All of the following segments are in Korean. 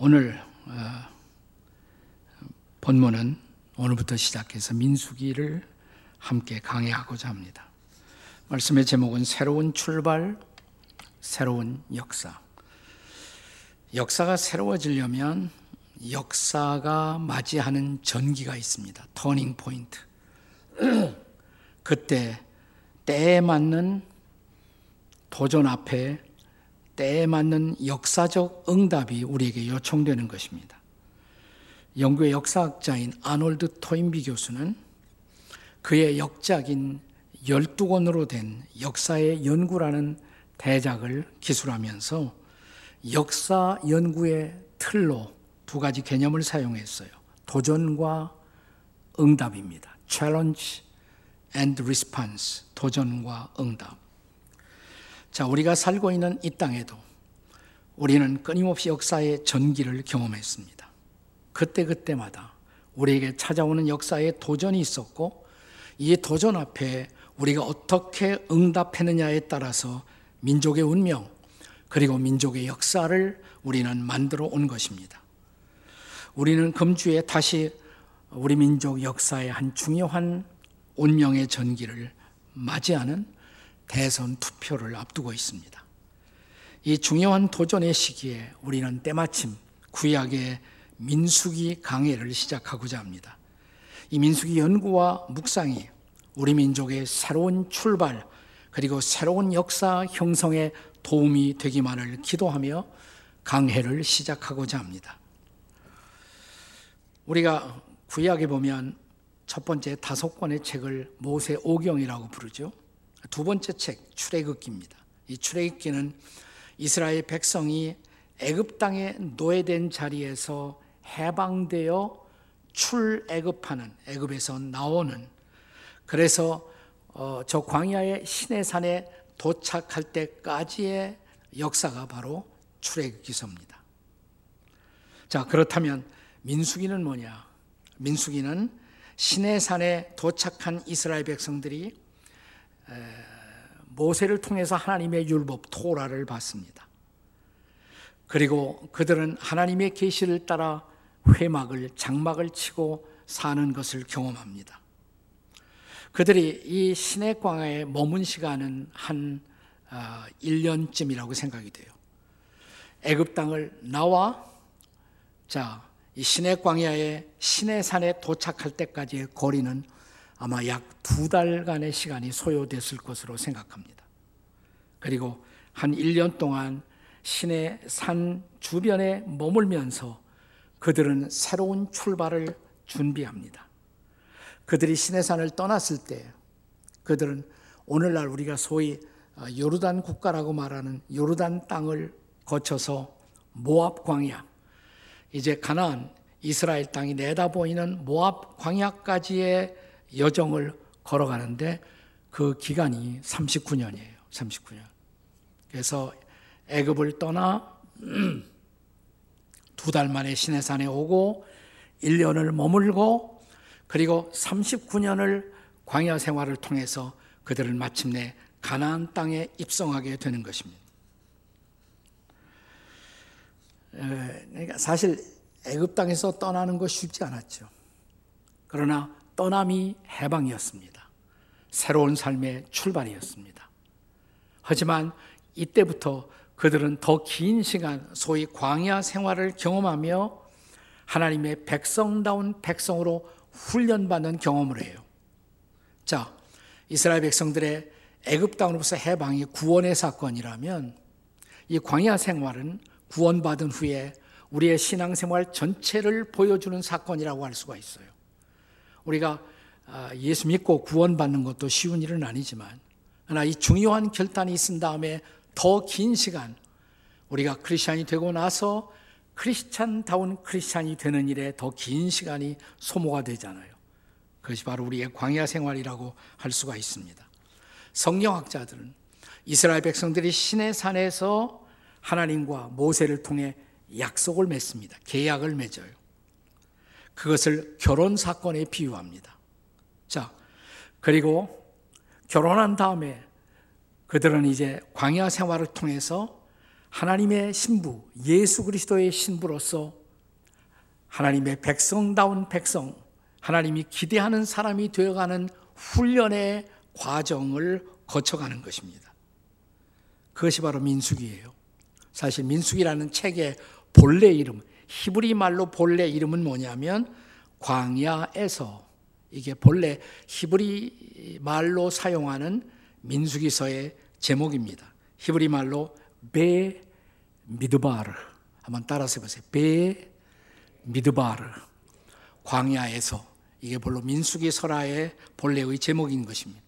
오늘 어, 본문은 오늘부터 시작해서 민수기를 함께 강의하고자 합니다. 말씀의 제목은 새로운 출발, 새로운 역사. 역사가 새로워지려면 역사가 맞이하는 전기가 있습니다. 터닝 포인트. 그때 때에 맞는 도전 앞에 때에 맞는 역사적 응답이 우리에게 요청되는 것입니다. 영국의 역사학자인 아놀드 토인비 교수는 그의 역작인 12권으로 된 역사의 연구라는 대작을 기술하면서 역사 연구의 틀로 두 가지 개념을 사용했어요. 도전과 응답입니다. challenge and response. 도전과 응답. 자, 우리가 살고 있는 이 땅에도 우리는 끊임없이 역사의 전기를 경험했습니다. 그때그때마다 우리에게 찾아오는 역사의 도전이 있었고 이 도전 앞에 우리가 어떻게 응답했느냐에 따라서 민족의 운명 그리고 민족의 역사를 우리는 만들어 온 것입니다. 우리는 금주에 다시 우리 민족 역사의 한 중요한 운명의 전기를 맞이하는 대선 투표를 앞두고 있습니다. 이 중요한 도전의 시기에 우리는 때마침 구약의 민수기 강해를 시작하고자 합니다. 이 민수기 연구와 묵상이 우리 민족의 새로운 출발 그리고 새로운 역사 형성에 도움이 되기만을 기도하며 강해를 시작하고자 합니다. 우리가 구약에 보면 첫 번째 다섯 권의 책을 모세 오경이라고 부르죠. 두 번째 책 출애굽기입니다. 이 출애굽기는 이스라엘 백성이 애굽 땅에 노예된 자리에서 해방되어 출애굽하는 애굽에서 나오는 그래서 어, 저 광야의 신의 산에 도착할 때까지의 역사가 바로 출애굽기서입니다. 자 그렇다면 민수기는 뭐냐? 민수기는 신의 산에 도착한 이스라엘 백성들이 모세를 통해서 하나님의 율법 토라를 받습니다. 그리고 그들은 하나님의 계시를 따라 회막을 장막을 치고 사는 것을 경험합니다. 그들이 이 신의 광야에 머문 시간은 한 1년쯤이라고 아, 생각이 돼요. 애굽 땅을 나와 자, 이 신의 광야에 신의 산에 도착할 때까지의 거리는 아마 약 두 달간의 시간이 소요됐을 것으로 생각합니다. 그리고 한 1년 동안 신의 산 주변에 머물면서 그들은 새로운 출발을 준비합니다. 그들이 신의 산을 떠났을 때 그들은 오늘날 우리가 소위 어, 요르단 국가라고 말하는 요르단 땅을 거쳐서 모압 광야, 이제 가나안 이스라엘 땅이 내다 보이는 모압 광야까지의 여정을 걸어가는데 그 기간이 39년이에요. 39년. 그래서 애굽을 떠나 두 달 만에 시내산에 오고 1년을 머물고 그리고 39년을 광야 생활을 통해서 그들을 마침내 가나안 땅에 입성하게 되는 것입니다. 그러니까 사실 애굽 땅에서 떠나는 것 쉽지 않았죠. 그러나 떠남이 해방이었습니다. 새로운 삶의 출발이었습니다. 하지만 이때부터 그들은 더 긴 시간 소위 광야 생활을 경험하며 하나님의 백성다운 백성으로 훈련받는 경험을 해요. 자, 이스라엘 백성들의 애굽 땅으로부터 해방이 구원의 사건이라면 이 광야 생활은 구원받은 후에 우리의 신앙생활 전체를 보여주는 사건이라고 할 수가 있어요. 우리가 아, 예수 믿고 구원받는 것도 쉬운 일은 아니지만, 그러나 이 중요한 결단이 있은 다음에 더 긴 시간, 우리가 크리스찬이 되고 나서 크리스찬다운 크리스찬이 되는 일에 더 긴 시간이 소모가 되잖아요. 그것이 바로 우리의 광야 생활이라고 할 수가 있습니다. 성경학자들은 이스라엘 백성들이 신의 산에서 하나님과 모세를 통해 약속을 맺습니다. 계약을 맺어요. 그것을 결혼 사건에 비유합니다. 자, 그리고 결혼한 다음에 그들은 이제 광야 생활을 통해서 하나님의 신부, 예수 그리스도의 신부로서 하나님의 백성다운 백성, 하나님이 기대하는 사람이 되어가는 훈련의 과정을 거쳐가는 것입니다. 그것이 바로 민숙이에요. 사실 민숙이라는 책의 본래 이름, 히브리 말로 본래 이름은 뭐냐면 광야에서 이게 본래 히브리 말로 사용하는 민수기서의 제목입니다. 히브리 말로 베 미드바르 한번 따라서 해보세요. 베 미드바르 광야에서 이게 본로 민수기설화의 본래의 제목인 것입니다.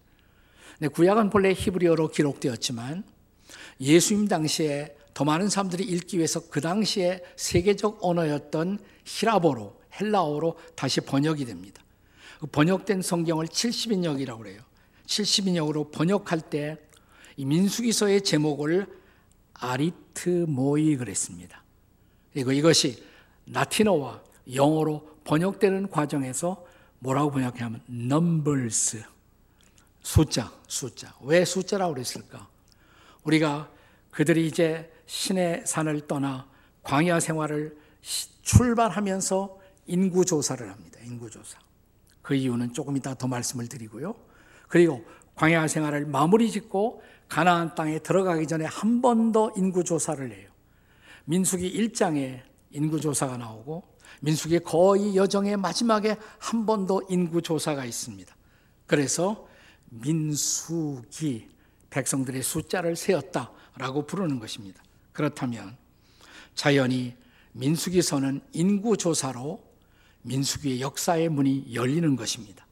네, 구약은 본래 히브리어로 기록되었지만 예수님 당시에 더 많은 사람들이 읽기 위해서 그 당시에 세계적 언어였던 히라보로 헬라어로 다시 번역이 됩니다. 그 번역된 성경을 70인역이라고 그래요. 70인역으로 번역할 때 이 민수기서의 제목을 아리트모이 그랬습니다. 그리고 이것이 라틴어와 영어로 번역되는 과정에서 뭐라고 번역하냐면 numbers 숫자 숫자 왜 숫자라고 그랬을까? 우리가 그들이 이제 신의 산을 떠나 광야 생활을 출발하면서 인구 조사를 합니다. 인구 조사. 그 이유는 조금 이따 더 말씀을 드리고요. 그리고 광야 생활을 마무리 짓고 가나안 땅에 들어가기 전에 한 번 더 인구 조사를 해요. 민수기 1장에 인구 조사가 나오고 민수기 거의 여정의 마지막에 한 번 더 인구 조사가 있습니다. 그래서 민수기 백성들의 숫자를 세었다라고 부르는 것입니다. 그렇다면 자연히 민수기서는 인구 조사로 민수기의 역사의 문이 열리는 것입니다.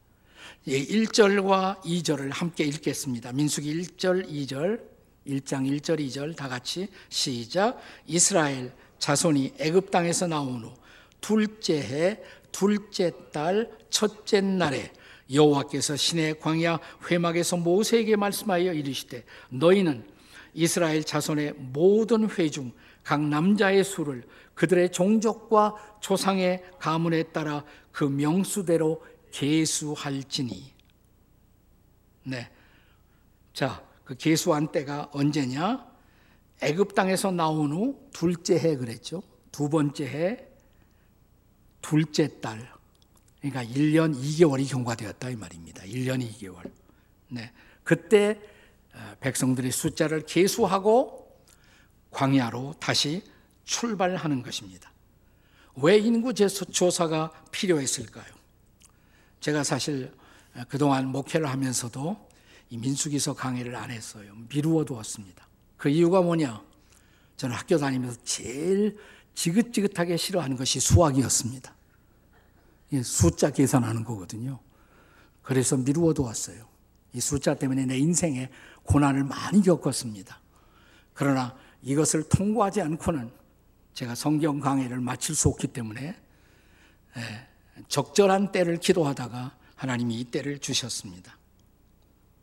1절과 2절을 함께 읽겠습니다. 민수기 1절, 2절, 1장 1절, 2절 다 같이 시작. 이스라엘 자손이 애굽 땅에서 나온 후 둘째 해 둘째 달 첫째 날에 여호와께서 신의 광야 회막에서 모세에게 말씀하여 이르시되 너희는 이스라엘 자손의 모든 회중 각 남자의 수를 그들의 종족과 조상의 가문에 따라 그 명수대로 계수할지니. 네. 자, 그 계수한 때가 언제냐? 애굽 땅에서 나온 후 둘째 해 그랬죠. 두 번째 해 둘째 달. 그러니까 1년 2개월이 경과되었다 이 말입니다. 1년 2개월. 네. 그때 어, 백성들의 숫자를 계수하고 광야로 다시 출발하는 것입니다. 왜 인구 조사가 필요했을까요? 제가 사실 그동안 목회를 하면서도 이 민수기서 강의를 안 했어요. 미루어 두었습니다. 그 이유가 뭐냐? 저는 학교 다니면서 제일 지긋지긋하게 싫어하는 것이 수학이었습니다. 숫자 계산하는 거거든요. 그래서 미루어 두었어요. 이 숫자 때문에 내 인생에 고난을 많이 겪었습니다. 그러나 이것을 통과하지 않고는 제가 성경 강의를 마칠 수 없기 때문에 예, 적절한 때를 기도하다가 하나님이 이 때를 주셨습니다.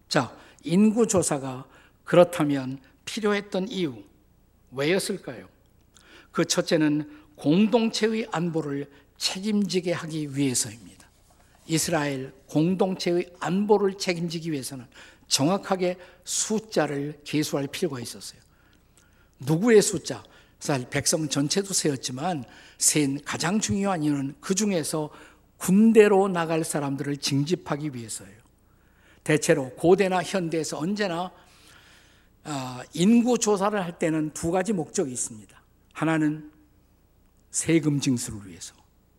자, 인구조사가 그렇다면 필요했던 이유, 왜였을까요? 그 첫째는 공동체의 안보를 책임지게 하기 위해서입니다. 이스라엘 공동체의 안보를 책임지기 위해서는 정확하게 숫자를 계수할 필요가 있었어요. 누구의 숫자? 사실 백성 전체도 세었지만 센 가장 중요한 이유는 그 중에서 군대로 나갈 사람들을 징집하기 위해서예요. 대체로 고대나 현대에서 언제나 아, 인구 조사를 할 때는 두 가지 목적이 있습니다. 하나는 세금 징수를 위해서.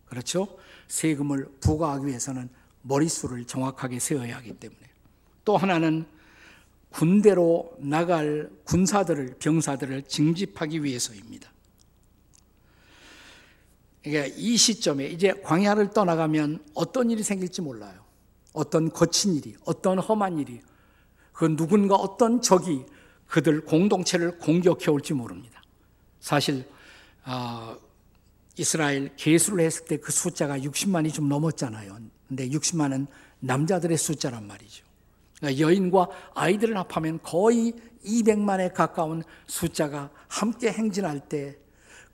그렇죠? 세금을 부과하기 위해서는 머릿수를 정확하게 세워야 하기 때문에. 또 하나는 군대로 나갈 군사들을 병사들을 징집하기 위해서입니다. 그러니까 이 시점에 이제 광야를 떠나가면 어떤 일이 생길지 몰라요. 어떤 거친 일이, 어떤 험한 일이, 그 누군가 어떤 적이 그들 공동체를 공격해 올지 모릅니다. 사실 어, 이스라엘 계수를 했을 때 그 숫자가 60만이 좀 넘었잖아요. 근데 60만은 남자들의 숫자란 말이죠. 그러니까 여인과 아이들을 합하면 거의 200만에 가까운 숫자가 함께 행진할 때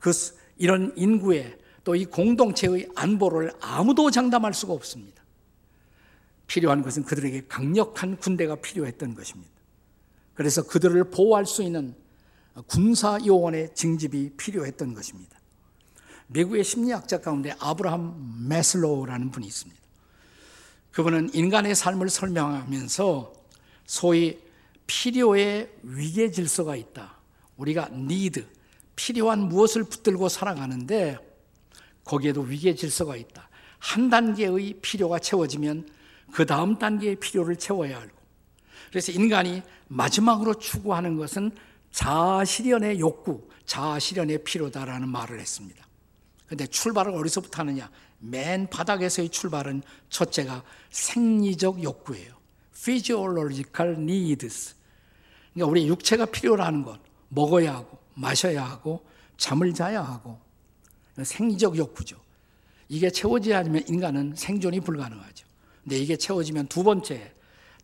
그 이런 인구에 또 이 공동체의 안보를 아무도 장담할 수가 없습니다. 필요한 것은 그들에게 강력한 군대가 필요했던 것입니다. 그래서 그들을 보호할 수 있는 군사 요원의 징집이 필요했던 것입니다. 미국의 심리학자 가운데 아브라함 메슬로우라는 분이 있습니다. 그분은 인간의 삶을 설명하면서 소위 필요의 위계 질서가 있다. 우리가 need, 필요한 무엇을 붙들고 살아가는데 거기에도 위계 질서가 있다. 한 단계의 필요가 채워지면 그 다음 단계의 필요를 채워야 하고 그래서 인간이 마지막으로 추구하는 것은 자아실현의 욕구, 자아실현의 필요다라는 말을 했습니다. 근데 출발을 어디서부터 하느냐? 맨 바닥에서의 출발은 첫째가 생리적 욕구예요. physiological needs. 그러니까 우리 육체가 필요로 것, 먹어야 하고, 마셔야 하고, 잠을 자야 하고, 생리적 욕구죠. 이게 채워지지 않으면 인간은 생존이 불가능하죠. 근데 이게 채워지면 두 번째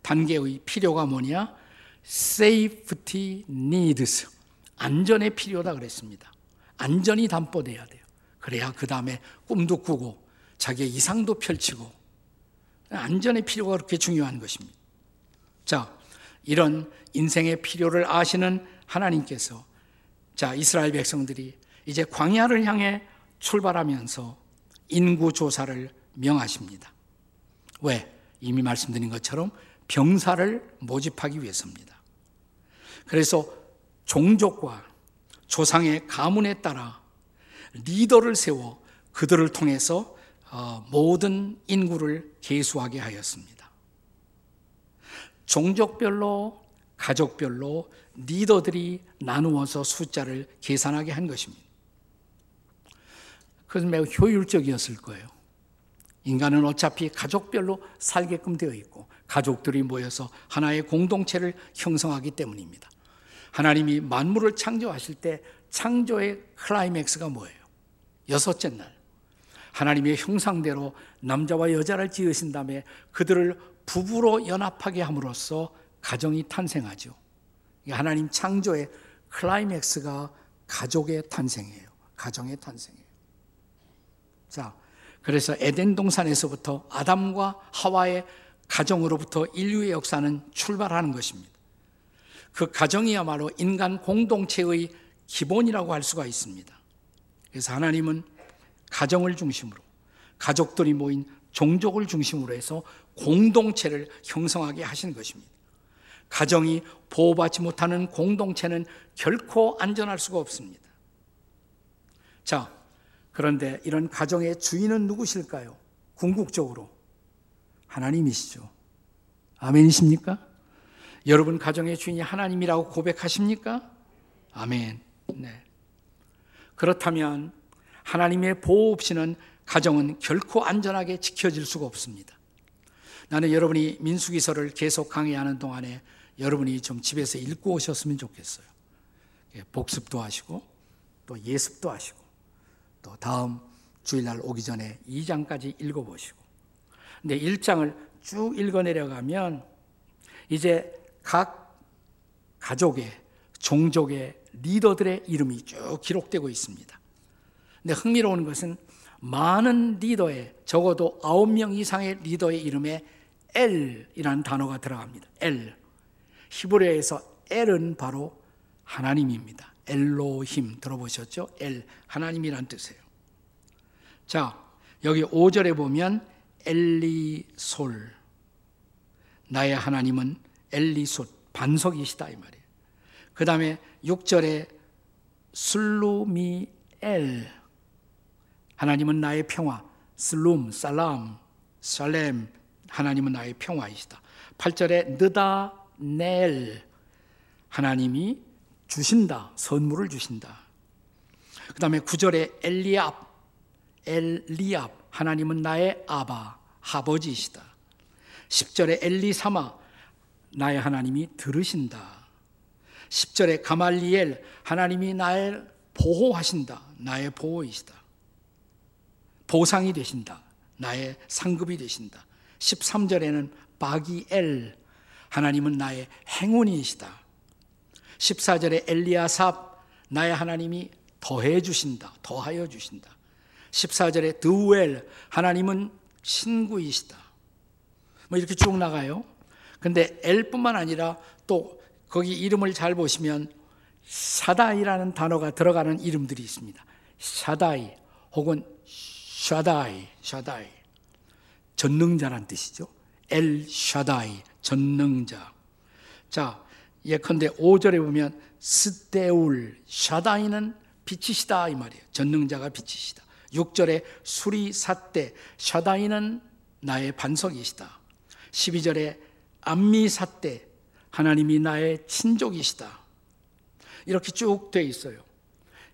단계의 필요가 뭐냐? safety needs. 안전의 필요다 그랬습니다. 안전이 담보돼야 돼요. 그래야 그 다음에 꿈도 꾸고 자기의 이상도 펼치고 안전의 필요가 그렇게 중요한 것입니다. 자, 이런 인생의 필요를 아시는 하나님께서 자, 이스라엘 백성들이 이제 광야를 향해 출발하면서 인구 조사를 명하십니다. 왜? 이미 말씀드린 것처럼 병사를 모집하기 위해서입니다. 그래서 종족과 조상의 가문에 따라 리더를 세워 그들을 통해서 어, 모든 인구를 계수하게 하였습니다. 종족별로, 가족별로 리더들이 나누어서 숫자를 계산하게 한 것입니다. 그것은 매우 효율적이었을 거예요. 인간은 어차피 가족별로 살게끔 되어 있고 가족들이 모여서 하나의 공동체를 형성하기 때문입니다. 하나님이 만물을 창조하실 때 창조의 클라이맥스가 뭐예요? 여섯째 날. 하나님의 형상대로 남자와 여자를 지으신 다음에 그들을 부부로 연합하게 함으로써 가정이 탄생하죠. 하나님 창조의 클라이맥스가 가족의 탄생이에요. 가정의 탄생이에요. 자, 그래서 에덴 동산에서부터 아담과 하와의 가정으로부터 인류의 역사는 출발하는 것입니다. 그 가정이야말로 인간 공동체의 기본이라고 할 수가 있습니다. 그래서 하나님은 가정을 중심으로 가족들이 모인 종족을 중심으로 해서 공동체를 형성하게 하신 것입니다. 가정이 보호받지 못하는 공동체는 결코 안전할 수가 없습니다. 자, 그런데 이런 가정의 주인은 누구실까요? 궁극적으로 하나님이시죠. 아멘이십니까? 여러분 가정의 주인이 하나님이라고 고백하십니까? 아멘. 네. 그렇다면 하나님의 보호 없이는 가정은 결코 안전하게 지켜질 수가 없습니다. 나는 여러분이 민수기서를 계속 강의하는 동안에 여러분이 좀 집에서 읽고 오셨으면 좋겠어요. 예, 복습도 하시고 또 예습도 하시고 또 다음 주일날 오기 전에 2장까지 읽어보시고 근데 1장을 쭉 읽어 내려가면 이제 각 가족의 종족의 리더들의 이름이 쭉 기록되고 있습니다. 근데 흥미로운 것은 많은 리더의 적어도 9명 이상의 리더의 이름에 L이라는 단어가 들어갑니다. L. 히브리어에서 L은 바로 하나님입니다. 엘로힘 들어보셨죠? 엘 하나님이란 뜻이에요. 자, 여기 5절에 보면 엘리솔 나의 하나님은 엘리솔 반석이시다 이 말이에요. 그다음에 6절에 슬루미엘 하나님은 나의 평화 슬룸 살람 살렘 하나님은 나의 평화이시다. 8절에 느다 넬 하나님이 주신다. 선물을 주신다. 그 다음에 9절에 엘리압, 엘리압, 하나님은 나의 아바, 아버지이시다. 10절에 엘리사마, 나의 하나님이 들으신다. 10절에 가말리엘, 하나님이 나를 보호하신다. 나의 보호이시다. 보상이 되신다. 나의 상급이 되신다. 13절에는 바기엘, 하나님은 나의 행운이시다. 14절에 엘리야삽 나의 하나님이 더해 주신다. 더하여 주신다. 14절에 드우엘 하나님은 친구이시다. 뭐 이렇게 쭉 나가요. 근데 엘뿐만 아니라 또 거기 이름을 잘 보시면 샤다이라는 단어가 들어가는 이름들이 있습니다. 샤다이 혹은 샤다이, 샤다이. 전능자란 뜻이죠. 엘 샤다이, 전능자. 자, 예컨대 5절에 보면 스데울, 샤다이는 빛이시다 이 말이에요. 전능자가 빛이시다. 6절에 수리삿대, 샤다이는 나의 반석이시다. 12절에 암미삿대, 하나님이 나의 친족이시다. 이렇게 쭉 돼 있어요.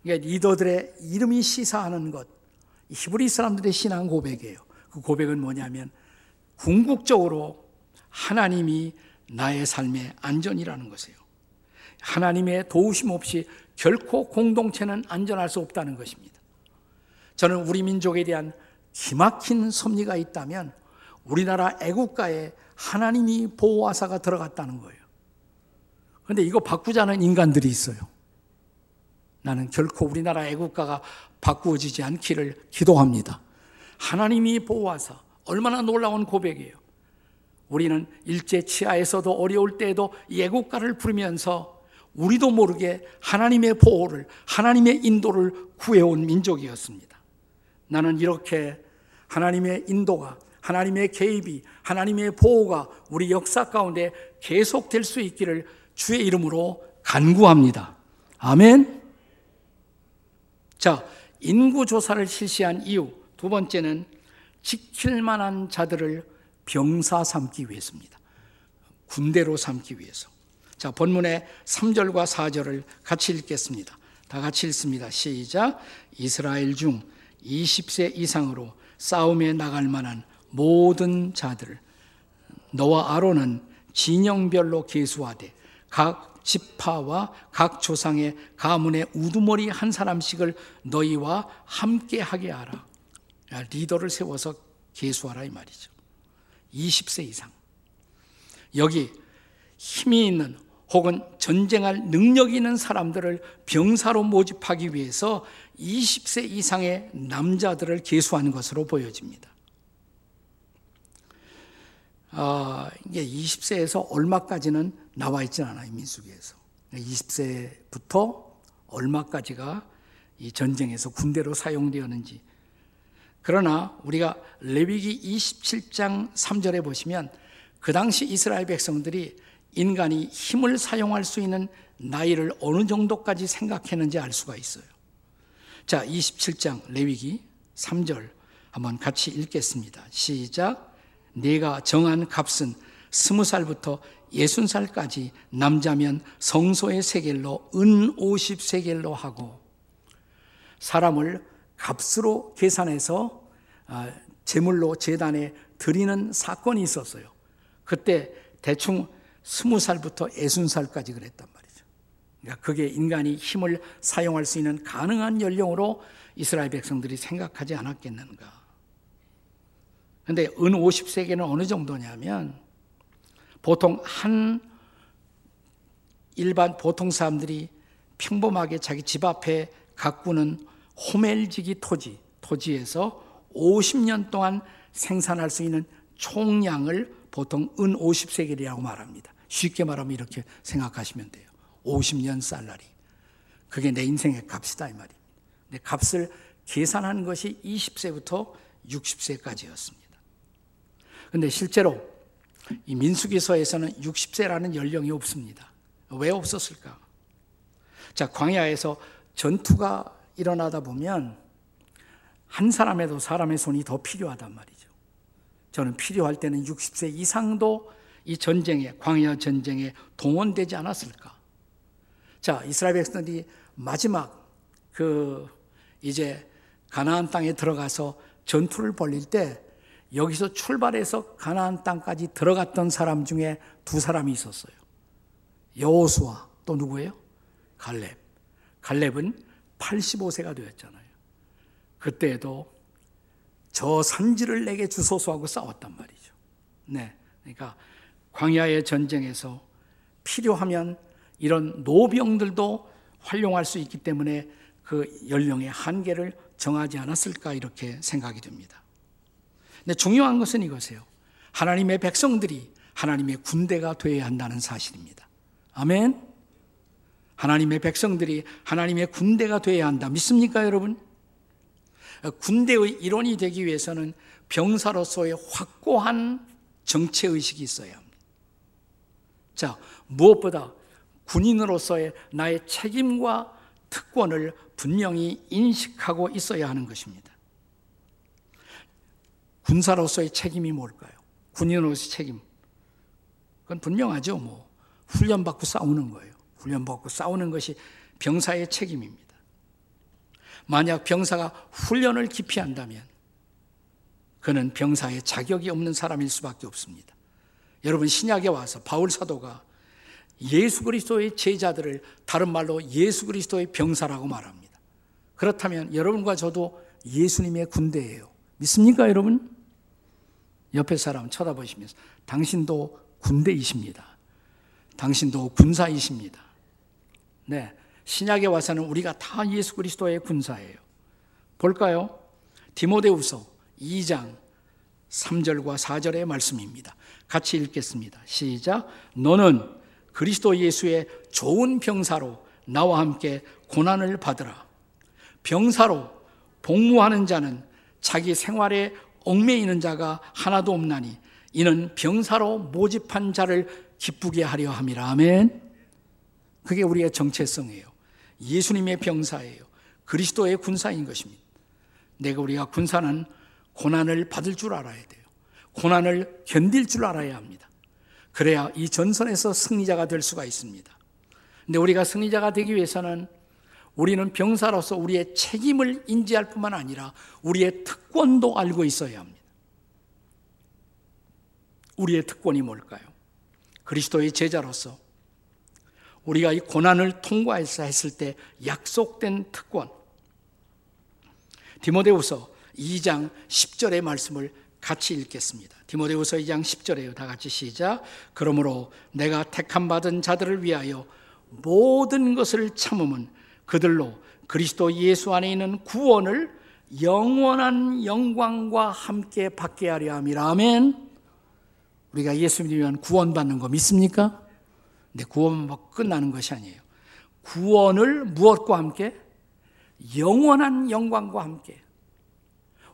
그러니까 리더들의 이름이 시사하는 것, 히브리 사람들의 신앙 고백이에요. 그 고백은 뭐냐면 궁극적으로 하나님이 나의 삶의 안전이라는 것이에요. 하나님의 도우심 없이 결코 공동체는 안전할 수 없다는 것입니다. 저는 우리 민족에 대한 기막힌 섭리가 있다면 우리나라 애국가에 하나님이 보호하사가 들어갔다는 거예요. 그런데 이거 바꾸자는 인간들이 있어요. 나는 결코 우리나라 애국가가 바꾸어지지 않기를 기도합니다. 하나님이 보호하사 얼마나 놀라운 고백이에요. 우리는 일제 치하에서도 어려울 때에도 예국가를 부르면서 우리도 모르게 하나님의 보호를, 하나님의 인도를 구해온 민족이었습니다. 나는 이렇게 하나님의 인도가, 하나님의 개입이, 하나님의 보호가 우리 역사 가운데 계속될 수 있기를 주의 이름으로 간구합니다. 아멘. 자, 인구 조사를 실시한 이유 두 번째는 지킬 만한 자들을 병사 삼기 위해서입니다. 군대로 삼기 위해서. 자, 본문의 3절과 4절을 같이 읽겠습니다. 다 같이 읽습니다. 시작. 이스라엘 중 20세 이상으로 싸움에 나갈 만한 모든 자들 너와 아론은 진영별로 계수하되 각 지파와 각 조상의 가문의 우두머리 한 사람씩을 너희와 함께 하게 하라. 리더를 세워서 계수하라 이 말이죠. 20세 이상. 여기 힘이 있는 혹은 전쟁할 능력 있는 사람들을 병사로 모집하기 위해서 20세 이상의 남자들을 계수하는 것으로 보여집니다. 아, 이게 20세에서 얼마까지는 나와 있지는 않아요, 민수기에서. 20세부터 얼마까지가 이 전쟁에서 군대로 사용되었는지. 그러나 우리가 레위기 27장 3절에 보시면 그 당시 이스라엘 백성들이 인간이 힘을 사용할 수 있는 나이를 어느 정도까지 생각했는지 알 수가 있어요. 자, 27장 레위기 3절 한번 같이 읽겠습니다. 시작. 내가 정한 값은 스무 살부터 예순 살까지 남자면 성소의 세겔로 은 오십 세겔로 하고 사람을 값으로 계산해서 아, 제물로 재단에 드리는 사건이 있었어요. 그때 대충 스무 살부터 예순 살까지 그랬단 말이죠. 그러니까 그게 인간이 힘을 사용할 수 있는 가능한 연령으로 이스라엘 백성들이 생각하지 않았겠는가. 근데 은 50세계는 어느 정도냐면 보통 한 일반 보통 사람들이 평범하게 자기 집 앞에 가꾸는 호멜지기 토지, 토지에서 50년 동안 생산할 수 있는 총량을 보통 은 50세겔이라고 말합니다. 쉽게 말하면 이렇게 생각하시면 돼요. 50년 살라리. 그게 내 인생의 값이다 이 말입니다. 근데 값을 계산하는 것이 20세부터 60세까지였습니다. 근데 실제로 이 민수기서에서는 60세라는 연령이 없습니다. 왜 없었을까? 자, 광야에서 전투가 일어나다 보면 한 사람에도 사람의 손이 더 필요하단 말이죠. 저는 필요할 때는 60세 이상도 이 전쟁에, 광야 전쟁에 동원되지 않았을까? 자, 이스라엘 백성들이 마지막 그 이제 가나안 땅에 들어가서 전투를 벌릴 때 여기서 출발해서 가나안 땅까지 들어갔던 사람 중에 두 사람이 있었어요. 여호수아 또 누구예요? 갈렙. 갈렙은 85세가 되었잖아요. 그때에도 저 산지를 내게 주소서 하고 싸웠단 말이죠. 네. 그러니까 광야의 전쟁에서 필요하면 이런 노병들도 활용할 수 있기 때문에 그 연령의 한계를 정하지 않았을까 이렇게 생각이 됩니다. 근데 중요한 것은 이것이에요. 하나님의 백성들이 하나님의 군대가 되어야 한다는 사실입니다. 아멘. 하나님의 백성들이 하나님의 군대가 되어야 한다. 믿습니까, 여러분? 군대의 일원이 되기 위해서는 병사로서의 확고한 정체 의식이 있어야 합니다. 자, 무엇보다 군인으로서의 나의 책임과 특권을 분명히 인식하고 있어야 하는 것입니다. 군사로서의 책임이 뭘까요? 군인으로서의 책임. 그건 분명하죠, 뭐. 훈련받고 싸우는 거예요. 훈련받고 싸우는 것이 병사의 책임입니다. 만약 병사가 훈련을 기피한다면 그는 병사의 자격이 없는 사람일 수밖에 없습니다. 여러분 신약에 와서 바울 사도가 예수 그리스도의 제자들을 다른 말로 예수 그리스도의 병사라고 말합니다. 그렇다면 여러분과 저도 예수님의 군대예요. 믿습니까, 여러분? 옆에 사람 쳐다보시면서 당신도 군대이십니다. 당신도 군사이십니다. 네. 신약에 와서는 우리가 다 예수 그리스도의 군사예요. 볼까요? 디모데후서 2장 3절과 4절의 말씀입니다. 같이 읽겠습니다. 시작. 너는 그리스도 예수의 좋은 병사로 나와 함께 고난을 받으라. 병사로 복무하는 자는 자기 생활에 얽매이는 자가 하나도 없나니 이는 병사로 모집한 자를 기쁘게 하려 함이라. 아멘. 그게 우리의 정체성이에요. 예수님의 병사예요. 그리스도의 군사인 것입니다. 내가 우리가 군사는 고난을 받을 줄 알아야 돼요. 고난을 견딜 줄 알아야 합니다. 그래야 이 전선에서 승리자가 될 수가 있습니다. 근데 우리가 승리자가 되기 위해서는 우리는 병사로서 우리의 책임을 인지할 뿐만 아니라 우리의 특권도 알고 있어야 합니다. 우리의 특권이 뭘까요? 그리스도의 제자로서 우리가 이 고난을 통과해서 했을 때 약속된 특권. 디모데후서 2장 10절의 말씀을 같이 읽겠습니다. 디모데후서 2장 10절에요. 다 같이 시작. 그러므로 내가 택함 받은 자들을 위하여 모든 것을 참음은 그들로 그리스도 예수 안에 있는 구원을 영원한 영광과 함께 받게 하려 함이라. 아멘. 우리가 예수님을 위한 구원받는 거 믿습니까? 근데 구원만 받고 끝나는 것이 아니에요. 구원을 무엇과 함께? 영원한 영광과 함께.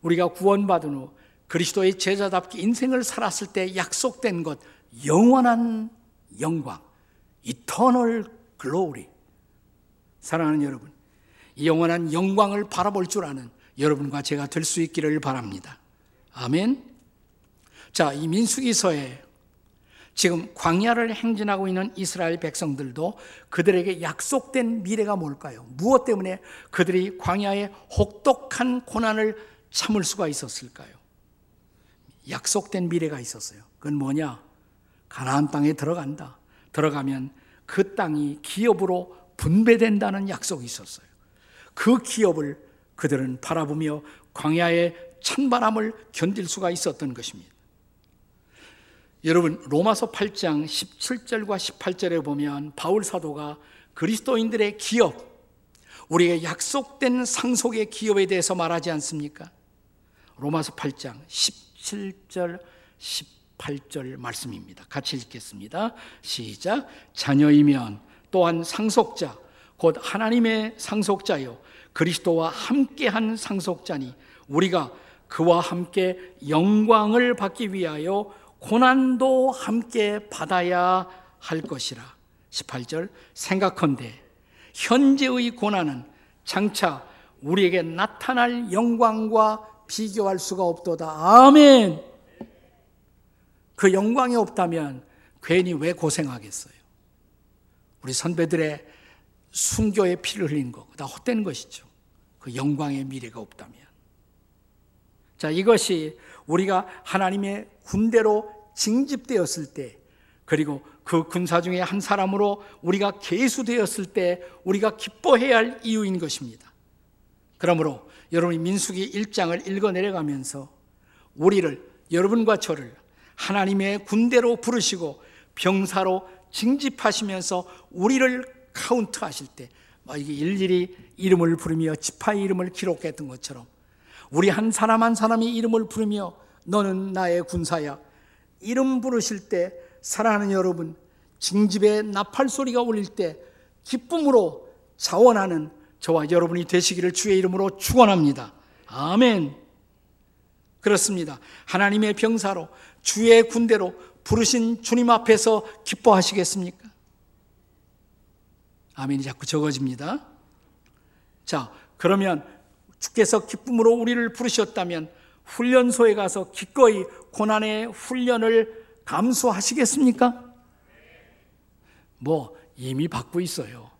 우리가 구원받은 후 그리스도의 제자답게 인생을 살았을 때 약속된 것, 영원한 영광, 이터널 글로리. 사랑하는 여러분, 이 영원한 영광을 바라볼 줄 아는 여러분과 제가 될 수 있기를 바랍니다. 아멘. 자, 이 민수기서에 지금 광야를 행진하고 있는 이스라엘 백성들도 그들에게 약속된 미래가 뭘까요? 무엇 때문에 그들이 광야의 혹독한 고난을 참을 수가 있었을까요? 약속된 미래가 있었어요. 그건 뭐냐? 가나안 땅에 들어간다. 들어가면 그 땅이 기업으로 분배된다는 약속이 있었어요. 그 기업을 그들은 바라보며 광야의 찬바람을 견딜 수가 있었던 것입니다. 여러분 로마서 8장 17절과 18절에 보면 바울 사도가 그리스도인들의 기업 우리의 약속된 상속의 기업에 대해서 말하지 않습니까? 로마서 8장 17절 18절 말씀입니다. 같이 읽겠습니다. 시작. 자녀이면 또한 상속자 곧 하나님의 상속자요 그리스도와 함께한 상속자니 우리가 그와 함께 영광을 받기 위하여 고난도 함께 받아야 할 것이라. 18절 생각컨대 현재의 고난은 장차 우리에게 나타날 영광과 비교할 수가 없도다. 아멘. 그 영광이 없다면 괜히 왜 고생하겠어요? 우리 선배들의 순교의 피를 흘린 거, 다 헛된 것이죠. 그 영광의 미래가 없다면. 자, 이것이 우리가 하나님의 군대로 징집되었을 때, 그리고 그 군사 중에 한 사람으로 우리가 계수되었을 때 우리가 기뻐해야 할 이유인 것입니다. 그러므로 여러분이 민수기 1장을 읽어 내려가면서 우리를 여러분과 저를 하나님의 군대로 부르시고 병사로 징집하시면서 우리를 카운트하실 때 이게 일일이 이름을 부르며 지파의 이름을 기록했던 것처럼 우리 한 사람 한 사람이 이름을 부르며 너는 나의 군사야 이름 부르실 때 사랑하는 여러분 징집의 나팔 소리가 울릴 때 기쁨으로 자원하는 저와 여러분이 되시기를 주의 이름으로 축원합니다. 아멘. 그렇습니다. 하나님의 병사로 주의 군대로 부르신 주님 앞에서 기뻐하시겠습니까? 아멘이 자꾸 적어집니다. 자, 그러면 주께서 기쁨으로 우리를 부르셨다면 훈련소에 가서 기꺼이 고난의 훈련을 감수하시겠습니까? 뭐 이미 받고 있어요.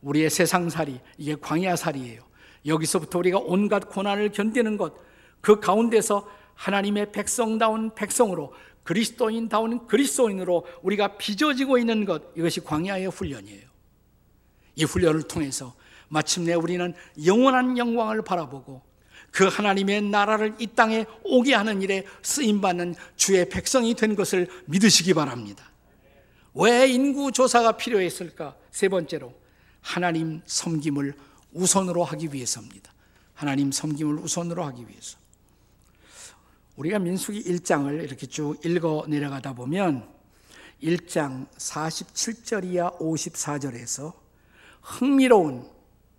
우리의 세상살이 이게 광야살이에요. 여기서부터 우리가 온갖 고난을 견디는 것, 그 가운데서 하나님의 백성다운 백성으로 그리스도인다운 그리스도인으로 우리가 빚어지고 있는 것, 이것이 광야의 훈련이에요. 이 훈련을 통해서 마침내 우리는 영원한 영광을 바라보고 그 하나님의 나라를 이 땅에 오게 하는 일에 쓰임받는 주의 백성이 된 것을 믿으시기 바랍니다. 왜 인구 조사가 필요했을까? 세 번째로 하나님 섬김을 우선으로 하기 위해서입니다. 하나님 섬김을 우선으로 하기 위해서. 우리가 민수기 1장을 이렇게 쭉 읽어 내려가다 보면 1장 47절 이하 54절에서 흥미로운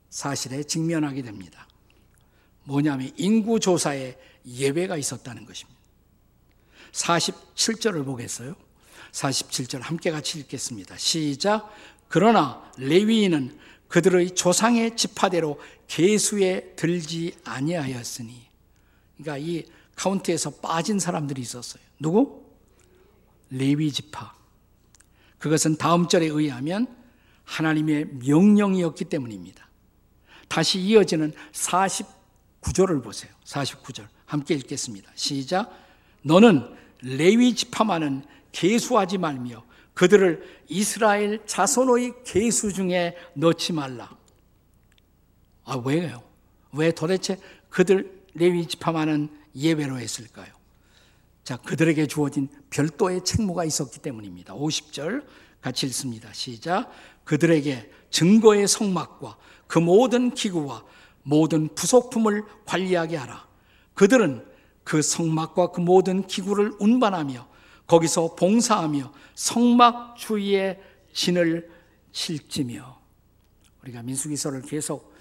사실에 직면하게 됩니다. 뭐냐면 인구조사에 예외가 있었다는 것입니다. 47절을 보겠어요. 47절 함께 같이 읽겠습니다. 시작. 그러나 레위인은 그들의 조상의 지파대로 계수에 들지 아니하였으니. 그러니까 이 카운트에서 빠진 사람들이 있었어요. 누구? 레위 지파. 그것은 다음 절에 의하면 하나님의 명령이었기 때문입니다. 다시 이어지는 49절을 보세요. 49절. 함께 읽겠습니다. 시작. 너는 레위 지파만은 계수하지 말며 그들을 이스라엘 자손의 계수 중에 넣지 말라. 아, 왜요? 왜 도대체 그들 레위 지파만은 예외로 했을까요? 자, 그들에게 주어진 별도의 책무가 있었기 때문입니다. 50절 같이 읽습니다. 시작. 그들에게 증거의 성막과 그 모든 기구와 모든 부속품을 관리하게 하라. 그들은 그 성막과 그 모든 기구를 운반하며 거기서 봉사하며 성막 주위에 진을 칠지며 우리가 민수기서를 계속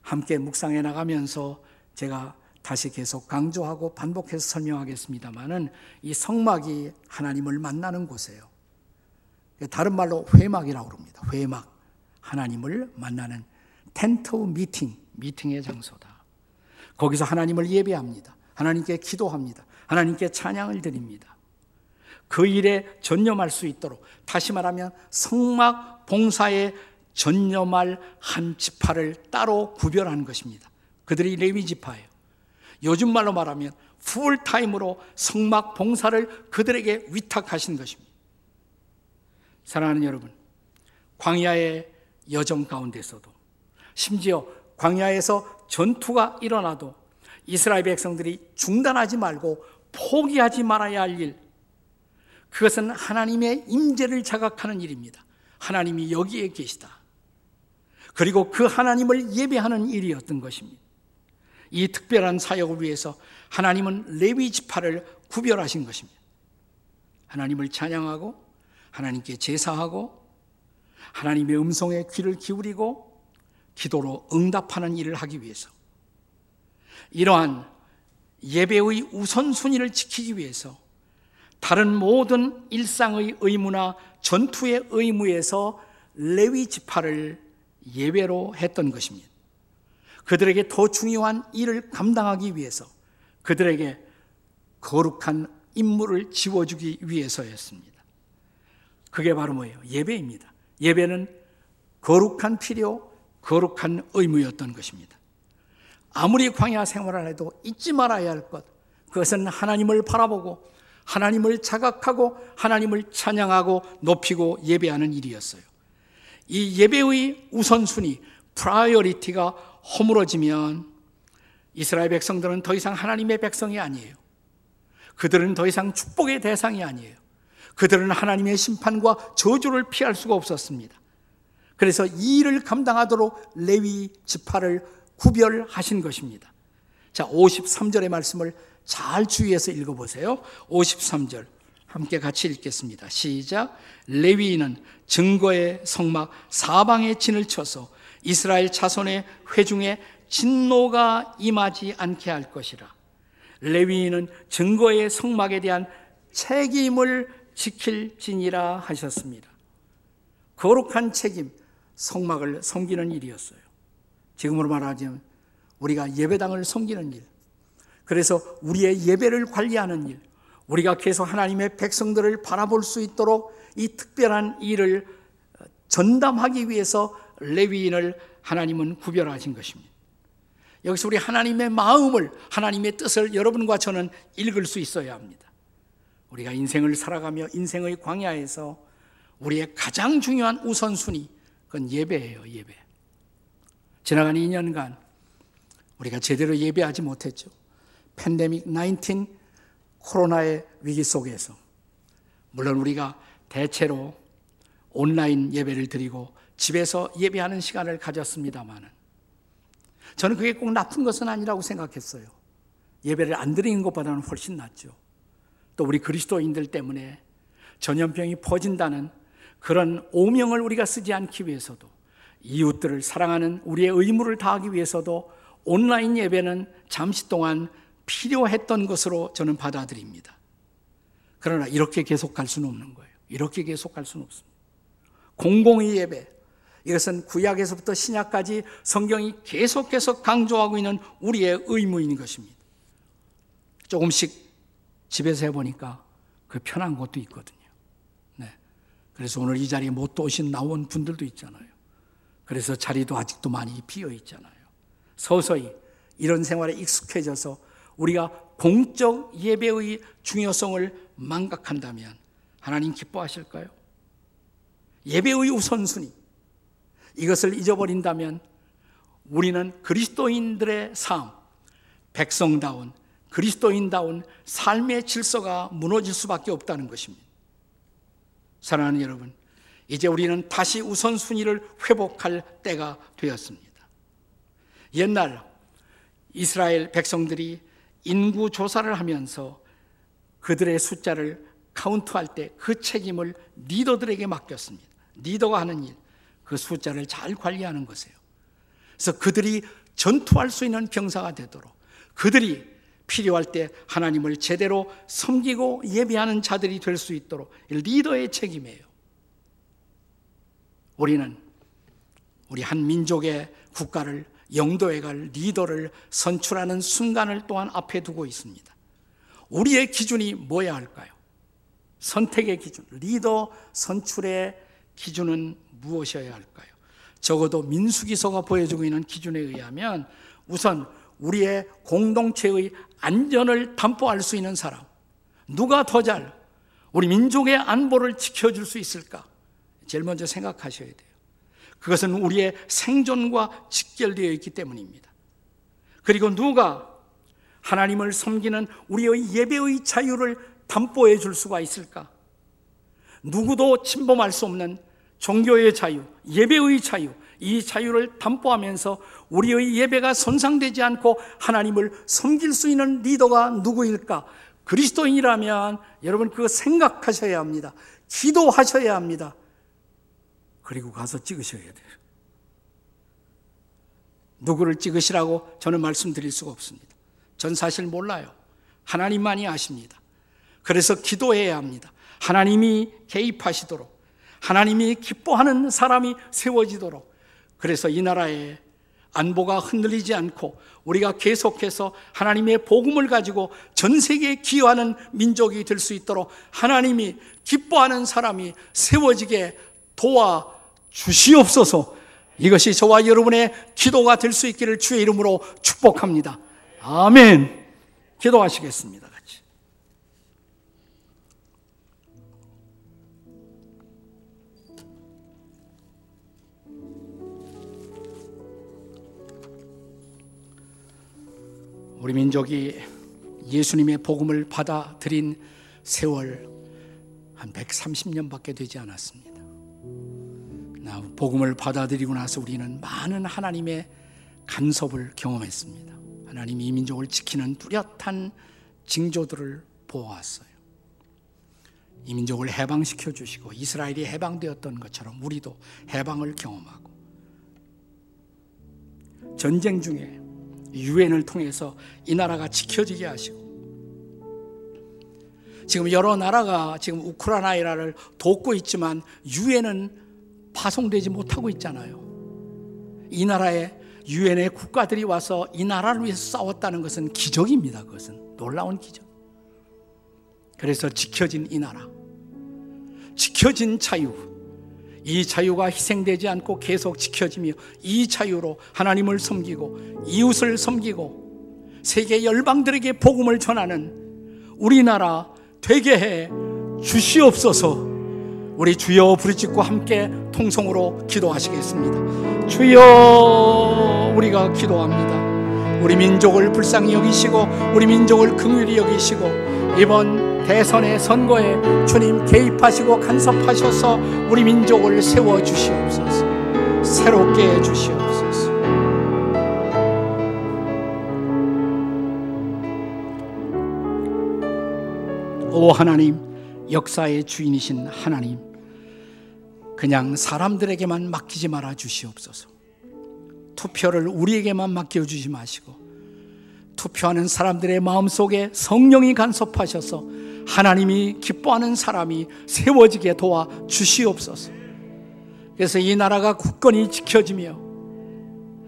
함께 묵상해 나가면서 제가 다시 계속 강조하고 반복해서 설명하겠습니다만은 이 성막이 하나님을 만나는 곳이에요. 다른 말로 회막이라고 합니다. 회막. 하나님을 만나는 텐트 미팅, 미팅의 장소다. 거기서 하나님을 예배합니다. 하나님께 기도합니다. 하나님께 찬양을 드립니다. 그 일에 전념할 수 있도록 다시 말하면 성막 봉사에 전념할 한 지파를 따로 구별하는 것입니다. 그들이 레위 지파예요. 요즘 말로 말하면 풀타임으로 성막 봉사를 그들에게 위탁하신 것입니다. 사랑하는 여러분, 광야의 여정 가운데서도 심지어 광야에서 전투가 일어나도 이스라엘 백성들이 중단하지 말고 포기하지 말아야 할 일, 그것은 하나님의 임재를 자각하는 일입니다. 하나님이 여기에 계시다. 그리고 그 하나님을 예배하는 일이었던 것입니다. 이 특별한 사역을 위해서 하나님은 레위 지파를 구별하신 것입니다. 하나님을 찬양하고 하나님께 제사하고 하나님의 음성에 귀를 기울이고 기도로 응답하는 일을 하기 위해서 이러한 예배의 우선순위를 지키기 위해서 다른 모든 일상의 의무나 전투의 의무에서 레위 지파를 예외로 했던 것입니다. 그들에게 더 중요한 일을 감당하기 위해서 그들에게 거룩한 임무를 지워주기 위해서였습니다. 그게 바로 뭐예요? 예배입니다. 예배는 거룩한 필요, 거룩한 의무였던 것입니다. 아무리 광야 생활을 해도 잊지 말아야 할 것, 그것은 하나님을 바라보고 하나님을 자각하고 하나님을 찬양하고 높이고 예배하는 일이었어요. 이 예배의 우선순위, priority가 허물어지면 이스라엘 백성들은 더 이상 하나님의 백성이 아니에요. 그들은 더 이상 축복의 대상이 아니에요. 그들은 하나님의 심판과 저주를 피할 수가 없었습니다. 그래서 이 일을 감당하도록 레위 지파를 구별하신 것입니다. 자, 53절의 말씀을 잘 주의해서 읽어보세요. 53절. 함께 같이 읽겠습니다. 시작. 레위인은 증거의 성막 사방에 진을 쳐서 이스라엘 자손의 회중에 진노가 임하지 않게 할 것이라. 레위인은 증거의 성막에 대한 책임을 지킬 진이라 하셨습니다. 거룩한 책임, 성막을 섬기는 일이었어요. 지금으로 말하자면 우리가 예배당을 섬기는 일, 그래서 우리의 예배를 관리하는 일, 우리가 계속 하나님의 백성들을 바라볼 수 있도록 이 특별한 일을 전담하기 위해서 레위인을 하나님은 구별하신 것입니다. 여기서 우리 하나님의 마음을, 하나님의 뜻을 여러분과 저는 읽을 수 있어야 합니다. 우리가 인생을 살아가며 인생의 광야에서 우리의 가장 중요한 우선순위, 그건 예배예요, 예배. 지나간 2년간 우리가 제대로 예배하지 못했죠. 팬데믹 19 코로나의 위기 속에서 물론 우리가 대체로 온라인 예배를 드리고 집에서 예배하는 시간을 가졌습니다만은 저는 그게 꼭 나쁜 것은 아니라고 생각했어요. 예배를 안 드리는 것보다는 훨씬 낫죠. 또 우리 그리스도인들 때문에 전염병이 퍼진다는 그런 오명을 우리가 쓰지 않기 위해서도 이웃들을 사랑하는 우리의 의무를 다하기 위해서도 온라인 예배는 잠시 동안 필요했던 것으로 저는 받아들입니다. 그러나 이렇게 계속 갈 수는 없는 거예요. 이렇게 계속 갈 수는 없습니다. 공공의 예배. 이것은 구약에서부터 신약까지 성경이 계속해서 강조하고 있는 우리의 의무인 것입니다. 조금씩 집에서 해보니까 그 편한 것도 있거든요. 네. 그래서 오늘 이 자리에 못 오신 나온 분들도 있잖아요. 그래서 자리도 아직도 많이 비어 있잖아요. 서서히 이런 생활에 익숙해져서 우리가 공적 예배의 중요성을 망각한다면 하나님 기뻐하실까요? 예배의 우선순위 이것을 잊어버린다면 우리는 그리스도인들의 삶, 백성다운 그리스도인다운 삶의 질서가 무너질 수밖에 없다는 것입니다. 사랑하는 여러분, 이제 우리는 다시 우선순위를 회복할 때가 되었습니다. 옛날 이스라엘 백성들이 인구 조사를 하면서 그들의 숫자를 카운트할 때 그 책임을 리더들에게 맡겼습니다. 리더가 하는 일, 그 숫자를 잘 관리하는 것이에요. 그래서 그들이 전투할 수 있는 병사가 되도록 그들이 필요할 때 하나님을 제대로 섬기고 예배하는 자들이 될 수 있도록 리더의 책임이에요. 우리는 우리 한 민족의 국가를 영도에 갈 리더를 선출하는 순간을 또한 앞에 두고 있습니다. 우리의 기준이 뭐야 할까요? 선택의 기준, 리더 선출의 기준은 무엇이어야 할까요? 적어도 민수기서가 보여주고 있는 기준에 의하면 우선 우리의 공동체의 안전을 담보할 수 있는 사람, 누가 더 잘 우리 민족의 안보를 지켜줄 수 있을까? 제일 먼저 생각하셔야 돼요. 그것은 우리의 생존과 직결되어 있기 때문입니다. 그리고 누가 하나님을 섬기는 우리의 예배의 자유를 담보해 줄 수가 있을까? 누구도 침범할 수 없는 종교의 자유, 예배의 자유, 이 자유를 담보하면서 우리의 예배가 손상되지 않고 하나님을 섬길 수 있는 리더가 누구일까? 그리스도인이라면 여러분 그거 생각하셔야 합니다. 기도하셔야 합니다. 그리고 가서 찍으셔야 돼요. 누구를 찍으시라고 저는 말씀드릴 수가 없습니다. 전 사실 몰라요. 하나님만이 아십니다. 그래서 기도해야 합니다. 하나님이 개입하시도록, 하나님이 기뻐하는 사람이 세워지도록, 그래서 이 나라에 안보가 흔들리지 않고 우리가 계속해서 하나님의 복음을 가지고 전 세계에 기여하는 민족이 될 수 있도록 하나님이 기뻐하는 사람이 세워지게 도와 주시옵소서 이것이 저와 여러분의 기도가 될 수 있기를 주의 이름으로 축복합니다. 아멘. 기도하시겠습니다. 우리 민족이 예수님의 복음을 받아들인 세월 한 130년밖에 되지 않았습니다. 복음을 받아들이고 나서 우리는 많은 하나님의 간섭을 경험했습니다. 하나님이 이 민족을 지키는 뚜렷한 징조들을 보아왔어요. 이 민족을 해방시켜 주시고 이스라엘이 해방되었던 것처럼 우리도 해방을 경험하고 전쟁 중에 유엔을 통해서 이 나라가 지켜지게 하시고 지금 여러 나라가 지금 우크라이나를 돕고 있지만 유엔은 파송되지 못하고 있잖아요. 이 나라에 유엔의 국가들이 와서 이 나라를 위해서 싸웠다는 것은 기적입니다. 그것은 놀라운 기적. 그래서 지켜진 이 나라, 지켜진 자유, 이 자유가 희생되지 않고 계속 지켜지며 이 자유로 하나님을 섬기고 이웃을 섬기고 세계 열방들에게 복음을 전하는 우리나라 되게 해 주시옵소서. 우리 주여 부르짖고 함께 통성으로 기도하시겠습니다. 주여 우리가 기도합니다. 우리 민족을 불쌍히 여기시고 우리 민족을 긍휼히 여기시고 이번 대선의 선거에 주님 개입하시고 간섭하셔서 우리 민족을 세워 주시옵소서. 새롭게 해 주시옵소서. 오 하나님, 역사의 주인이신 하나님, 그냥 사람들에게만 맡기지 말아 주시옵소서. 투표를 우리에게만 맡겨 주지 마시고, 투표하는 사람들의 마음 속에 성령이 간섭하셔서 하나님이 기뻐하는 사람이 세워지게 도와 주시옵소서. 그래서 이 나라가 굳건히 지켜지며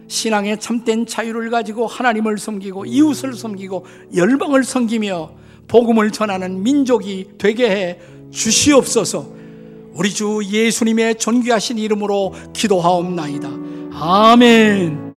신앙의 참된 자유를 가지고 하나님을 섬기고 이웃을 섬기고 열방을 섬기며 복음을 전하는 민족이 되게 해 주시옵소서. 우리 주 예수님의 존귀하신 이름으로 기도하옵나이다. 아멘.